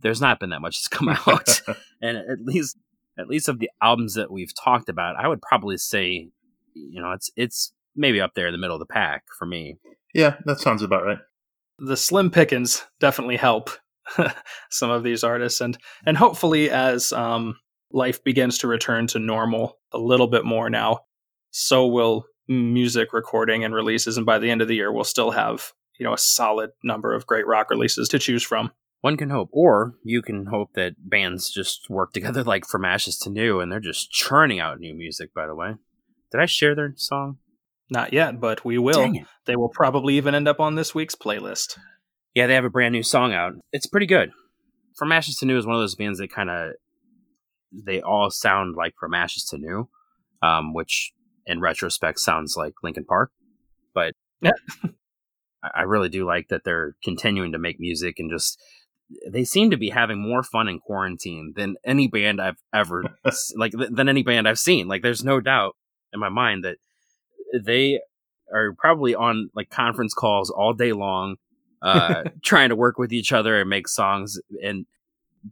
there's not been that much that's come *laughs* out. and at least, at least of the albums that we've talked about, I would probably say, you know, it's, it's maybe up there in the middle of the pack for me. Yeah, that sounds about right. The slim pickings definitely help *laughs* some of these artists and and hopefully as um, life begins to return to normal a little bit more now so will music recording and releases and by the end of the year we'll still have you know a solid number of great rock releases to choose from one can hope or you can hope that bands just work together *laughs* like from ashes to new and they're just churning out new music by the way did i share their song not yet but we will they will probably even end up on this week's playlist yeah, they have a brand new song out. It's pretty good. From Ashes to New is one of those bands that kind of they all sound like From Ashes to New, um, which in retrospect sounds like Linkin Park. But yeah. *laughs* I really do like that they're continuing to make music and just they seem to be having more fun in quarantine than any band I've ever *laughs* like than any band I've seen. Like there's no doubt in my mind that they are probably on like conference calls all day long uh, *laughs* trying to work with each other and make songs and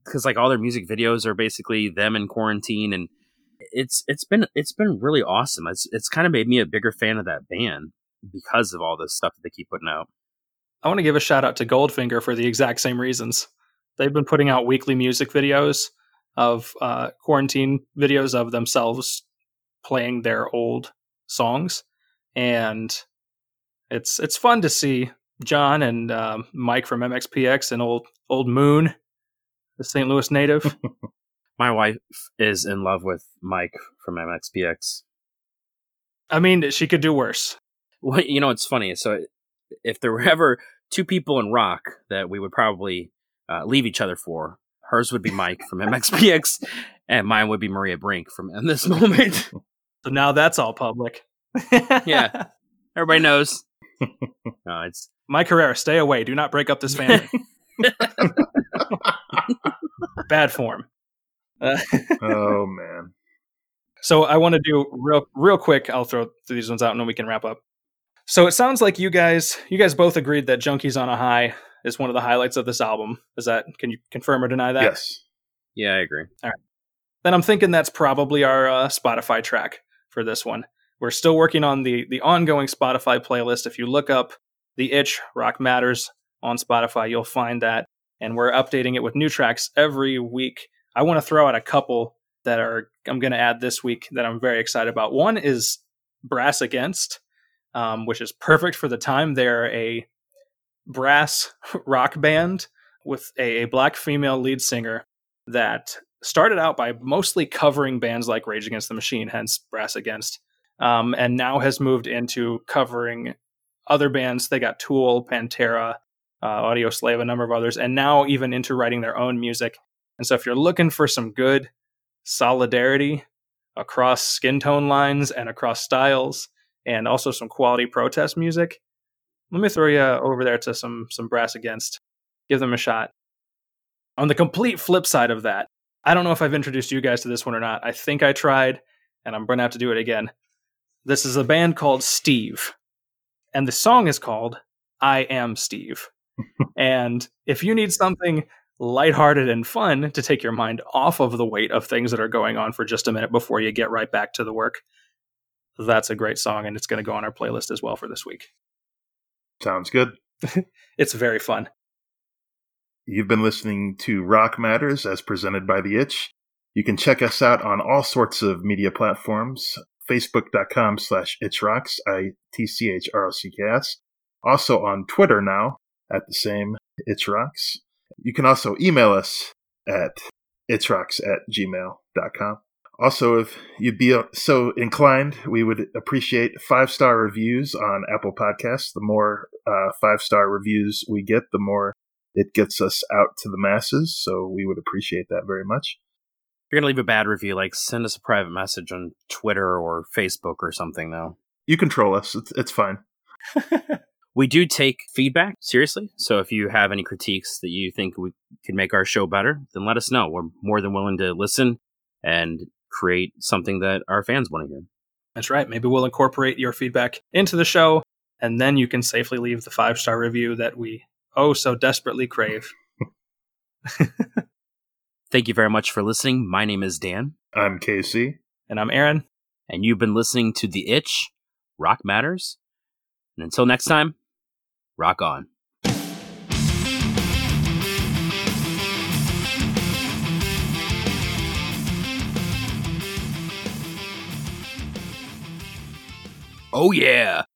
because like all their music videos are basically them in quarantine and it's it's been it's been really awesome. It's it's kind of made me a bigger fan of that band because of all this stuff that they keep putting out. I want to give a shout out to goldfinger for the exact same reasons. They've been putting out weekly music videos of uh, quarantine videos of themselves playing their old songs and it's it's fun to see John and um, Mike from MXPX and old old Moon, the St. Louis native. *laughs* My wife is in love with Mike from MXPX. I mean, she could do worse. Well, you know, it's funny. So, if there were ever two people in rock that we would probably uh, leave each other for, hers would be Mike from MXPX, and mine would be Maria Brink from In This Moment. *laughs* so now that's all public. yeah, *laughs* everybody knows. *laughs* No, it's Mike Herrera, stay away. Do not break up this family. *laughs* Bad form. Uh, oh man. So I want to do real real quick. I'll throw these ones out and then we can wrap up. So it sounds like you guys you guys both agreed that Junkies on a High is one of the highlights of this album. Is that can you confirm or deny that? Yes. Yeah, I agree. All right. then I'm thinking that's probably our uh, Spotify track for this one. We're still working on the the ongoing Spotify playlist. If you look up the Itch Rock Matters on Spotify, you'll find that, and we're updating it with new tracks every week. I want to throw out a couple that are I'm going to add this week that I'm very excited about. One is Brass Against, um, which is perfect for the time. They're a brass *laughs* rock band with a, a black female lead singer that started out by mostly covering bands like Rage Against the Machine, hence Brass Against, um, and now has moved into covering other bands. They got Tool, Pantera, uh, Audioslave, a number of others, and now even into writing their own music. And so, if you're looking for some good solidarity across skin tone lines and across styles, and also some quality protest music, let me throw you over there to some some Brass Against. Give them a shot. On the complete flip side of that, I don't know if I've introduced you guys to this one or not. I think I tried, and I'm going to have to do it again. This is a band called Steve, and the song is called I Am Steve. *laughs* and if you need something lighthearted and fun to take your mind off of the weight of things that are going on for just a minute before you get right back to the work, that's a great song, and it's going to go on our playlist as well for this week. Sounds good. *laughs* it's very fun. You've been listening to Rock Matters as presented by The Itch. You can check us out on all sorts of media platforms. Facebook.com slash itchrocks, I-T-C-H-R-O-C-K-S. Also on Twitter now at the same itchrocks. You can also email us at itchrocks at gmail.com. Also, if you'd be so inclined, we would appreciate five star reviews on Apple Podcasts. The more uh, five star reviews we get, the more it gets us out to the masses. So we would appreciate that very much. If you're going to leave a bad review, like send us a private message on Twitter or Facebook or something, though. You control us. It's, it's fine. *laughs* we do take feedback seriously. So if you have any critiques that you think we could make our show better, then let us know. We're more than willing to listen and create something that our fans want to hear. That's right. Maybe we'll incorporate your feedback into the show, and then you can safely leave the five star review that we oh so desperately crave. *laughs* Thank you very much for listening. My name is Dan. I'm Casey. And I'm Aaron. And you've been listening to The Itch, Rock Matters. And until next time, rock on. Oh, yeah.